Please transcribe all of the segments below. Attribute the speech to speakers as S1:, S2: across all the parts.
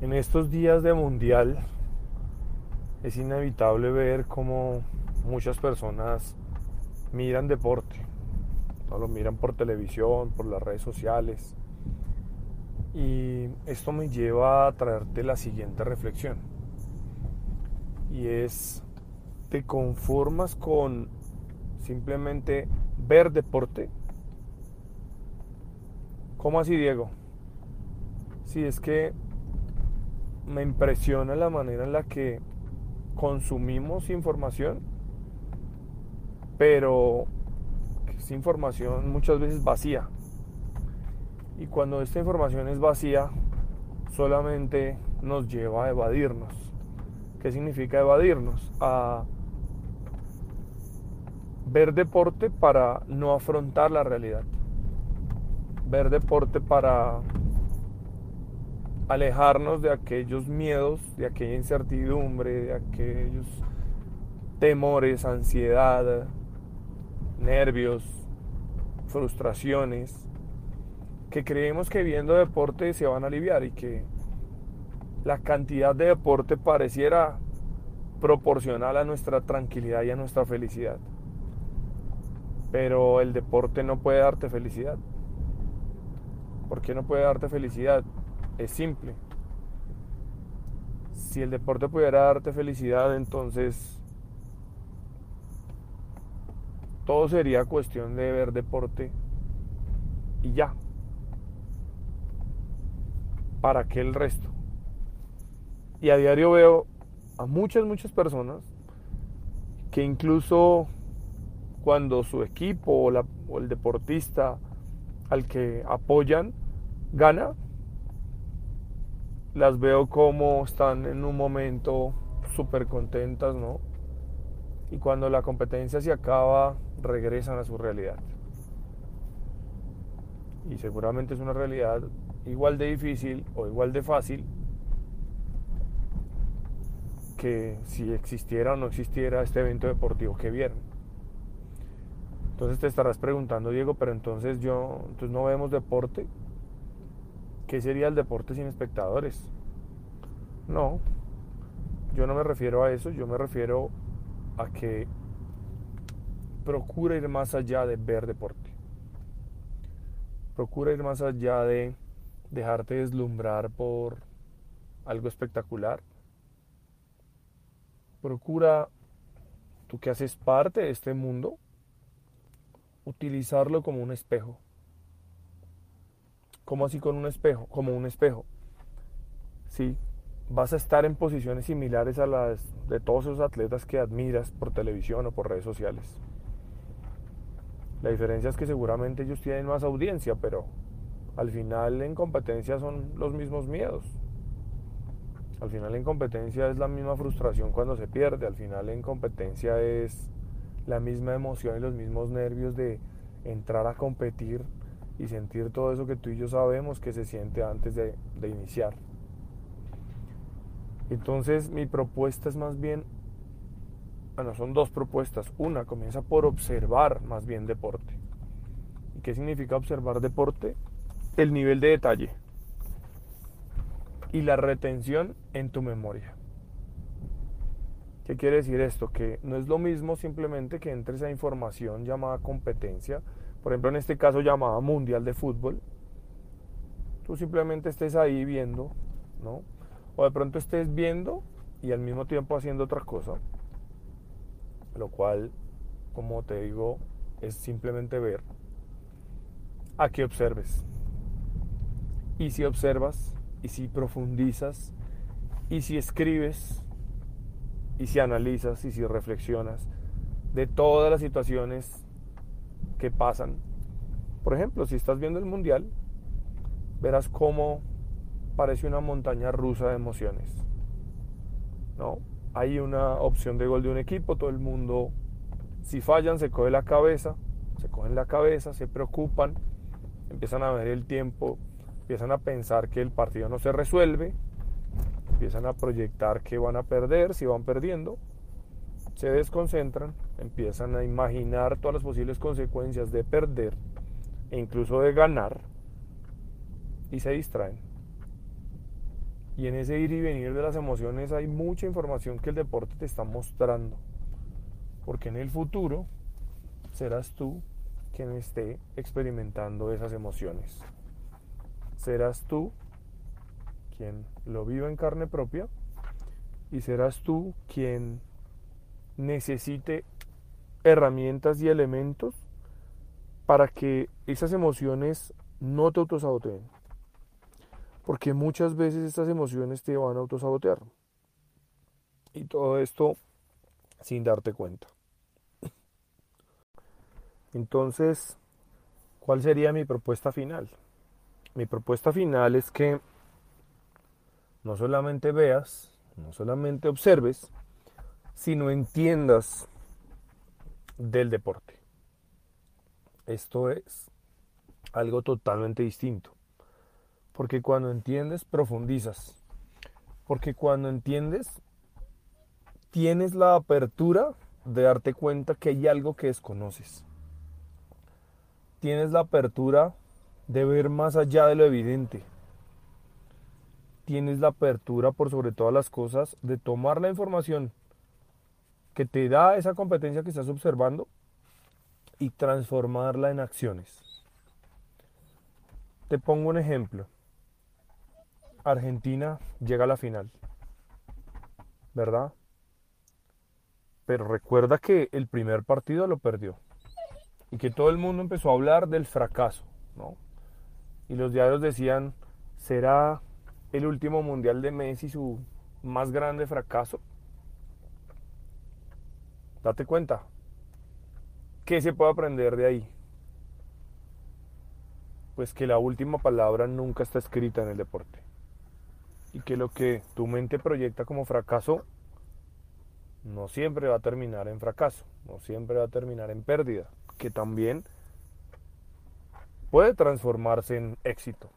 S1: En estos días de mundial es inevitable ver cómo muchas personas miran deporte. No lo miran por televisión, por las redes sociales. Y esto me lleva a traerte la siguiente reflexión. Y es, ¿te conformas con simplemente ver deporte? ¿Cómo así, Diego? Si es que me impresiona la manera en la que consumimos información, pero es información muchas veces vacía. Y cuando esta información es vacía, solamente nos lleva a evadirnos. ¿Qué significa evadirnos? A ver deporte para no afrontar la realidad. Ver deporte para alejarnos de aquellos miedos, de aquella incertidumbre, de aquellos temores, ansiedad, nervios, frustraciones, que creemos que viendo deporte se van a aliviar y que la cantidad de deporte pareciera proporcional a nuestra tranquilidad y a nuestra felicidad. Pero el deporte no puede darte felicidad. ¿Por qué no puede darte felicidad? Es simple. Si el deporte pudiera darte felicidad, entonces todo sería cuestión de ver deporte y ya. ¿Para qué el resto? Y a diario veo a muchas, muchas personas que incluso cuando su equipo o, o el deportista al que apoyan gana, las veo como están en un momento súper contentas, ¿no? Y cuando la competencia se acaba, regresan a su realidad. Y seguramente es una realidad igual de difícil o igual de fácil que si existiera o no existiera este evento deportivo que vieron. Entonces te estarás preguntando, Diego, pero entonces yo, entonces no vemos deporte. ¿Qué sería el deporte sin espectadores? No, yo no me refiero a eso, yo me refiero a que procura ir más allá de ver deporte. Procura ir más allá de dejarte deslumbrar por algo espectacular. Procura, tú que haces parte de este mundo, utilizarlo como un espejo. ¿Cómo así con un espejo? Como un espejo. Sí, vas a estar en posiciones similares a las de todos esos atletas que admiras por televisión o por redes sociales. La diferencia es que seguramente ellos tienen más audiencia, pero al final en competencia son los mismos miedos. Al final en competencia es la misma frustración cuando se pierde. Al final en competencia es la misma emoción y los mismos nervios de entrar a competir y sentir todo eso que tú y yo sabemos que se siente antes de, iniciar. Entonces mi propuesta es más bien, bueno, son dos propuestas. Una comienza por observar más bien deporte. ¿Y qué significa observar deporte? El nivel de detalle y la retención en tu memoria. ¿Qué quiere decir esto? Que no es lo mismo simplemente que entre esa información llamada competencia por ejemplo en este caso llamada Mundial de Fútbol, tú simplemente estés ahí viendo, ¿no? O de pronto estés viendo y al mismo tiempo haciendo otra cosa, lo cual, como te digo, es simplemente ver a que observes. Y si observas, y si profundizas, y si escribes, y si analizas, y si reflexionas de todas las situaciones que pasan. Por ejemplo, si estás viendo el mundial, verás cómo parece una montaña rusa de emociones. ¿No? Hay una opción de gol de un equipo, todo el mundo, si fallan, se coge la cabeza, se cogen la cabeza, se preocupan, empiezan a ver el tiempo, empiezan a pensar que el partido no se resuelve, empiezan a proyectar que van a perder, si van perdiendo, se desconcentran, empiezan a imaginar todas las posibles consecuencias de perder e incluso de ganar y se distraen. Y en ese ir y venir de las emociones hay mucha información que el deporte te está mostrando. Porque en el futuro serás tú quien esté experimentando esas emociones. Serás tú quien lo viva en carne propia y serás tú quien necesite herramientas y elementos para que esas emociones no te autosaboteen. Porque muchas veces estas emociones te van a autosabotear. Y todo esto sin darte cuenta. Entonces, ¿cuál sería mi propuesta final? Mi propuesta final es que no solamente veas, no solamente observes, sino entiendas del deporte. Esto es algo totalmente distinto. Porque cuando entiendes, profundizas. Porque cuando entiendes, tienes la apertura de darte cuenta que hay algo que desconoces. Tienes la apertura de ver más allá de lo evidente. Tienes la apertura por sobre todas las cosas de tomar la información que te da esa competencia que estás observando y transformarla en acciones. Te pongo un ejemplo. Argentina llega a la final, ¿verdad? Pero recuerda que el primer partido lo perdió y que todo el mundo empezó a hablar del fracaso, ¿no? Y los diarios decían, ¿será el último mundial de Messi su más grande fracaso? Date cuenta. ¿Qué se puede aprender de ahí? Pues que la última palabra nunca está escrita en el deporte. Y que lo que tu mente proyecta como fracaso no siempre va a terminar en fracaso, no siempre va a terminar en pérdida, que también puede transformarse en éxito.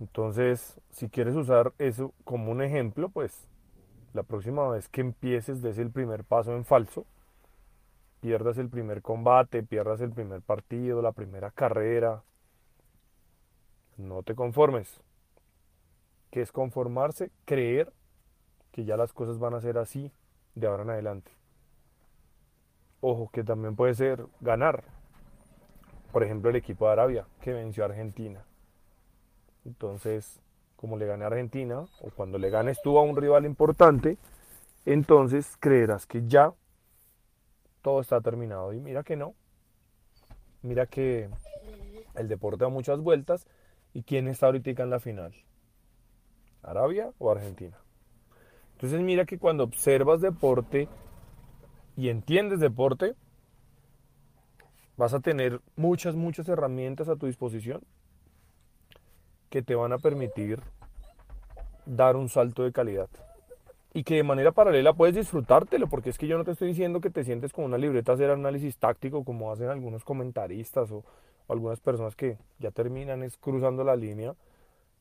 S1: Entonces, si quieres usar eso como un ejemplo, pues la próxima vez que empieces des el primer paso en falso, pierdas el primer combate, pierdas el primer partido, la primera carrera, no te conformes. ¿Qué es conformarse? Creer que ya las cosas van a ser así de ahora en adelante. Ojo, que también puede ser ganar. Por ejemplo, el equipo de Arabia, que venció a Argentina. Entonces, como le gane a Argentina, o cuando le ganes tú a un rival importante, entonces creerás que ya todo está terminado. Y mira que no. Mira que el deporte da muchas vueltas. ¿Y quién está ahorita en la final? ¿Arabia o Argentina? Entonces mira que cuando observas deporte y entiendes deporte, vas a tener muchas, muchas herramientas a tu disposición que te van a permitir dar un salto de calidad. Y que de manera paralela puedes disfrutártelo, porque es que yo no te estoy diciendo que te sientes con una libreta hacer análisis táctico como hacen algunos comentaristas o, algunas personas que ya terminan cruzando la línea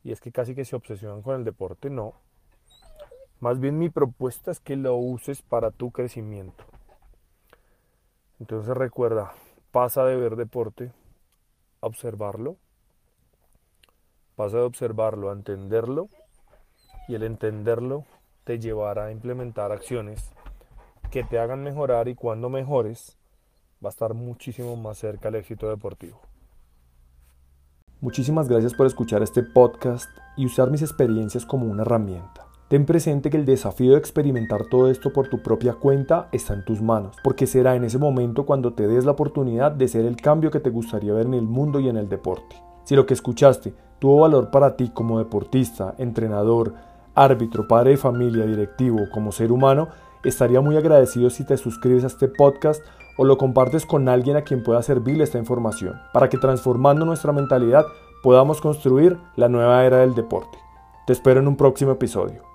S1: y es que casi que se obsesionan con el deporte. No. Más bien mi propuesta es que lo uses para tu crecimiento. Entonces recuerda, pasa de ver deporte a observarlo Pasa de observarlo a entenderlo y el entenderlo te llevará a implementar acciones que te hagan mejorar y cuando mejores va a estar muchísimo más cerca el éxito deportivo.
S2: Muchísimas gracias por escuchar este podcast y usar mis experiencias como una herramienta. Ten presente que el desafío de experimentar todo esto por tu propia cuenta está en tus manos, porque será en ese momento cuando te des la oportunidad de ser el cambio que te gustaría ver en el mundo y en el deporte. Si lo que escuchaste tuvo valor para ti como deportista, entrenador, árbitro, padre de familia, directivo, como ser humano, estaría muy agradecido si te suscribes a este podcast o lo compartes con alguien a quien pueda servirle esta información, para que transformando nuestra mentalidad podamos construir la nueva era del deporte. Te espero en un próximo episodio.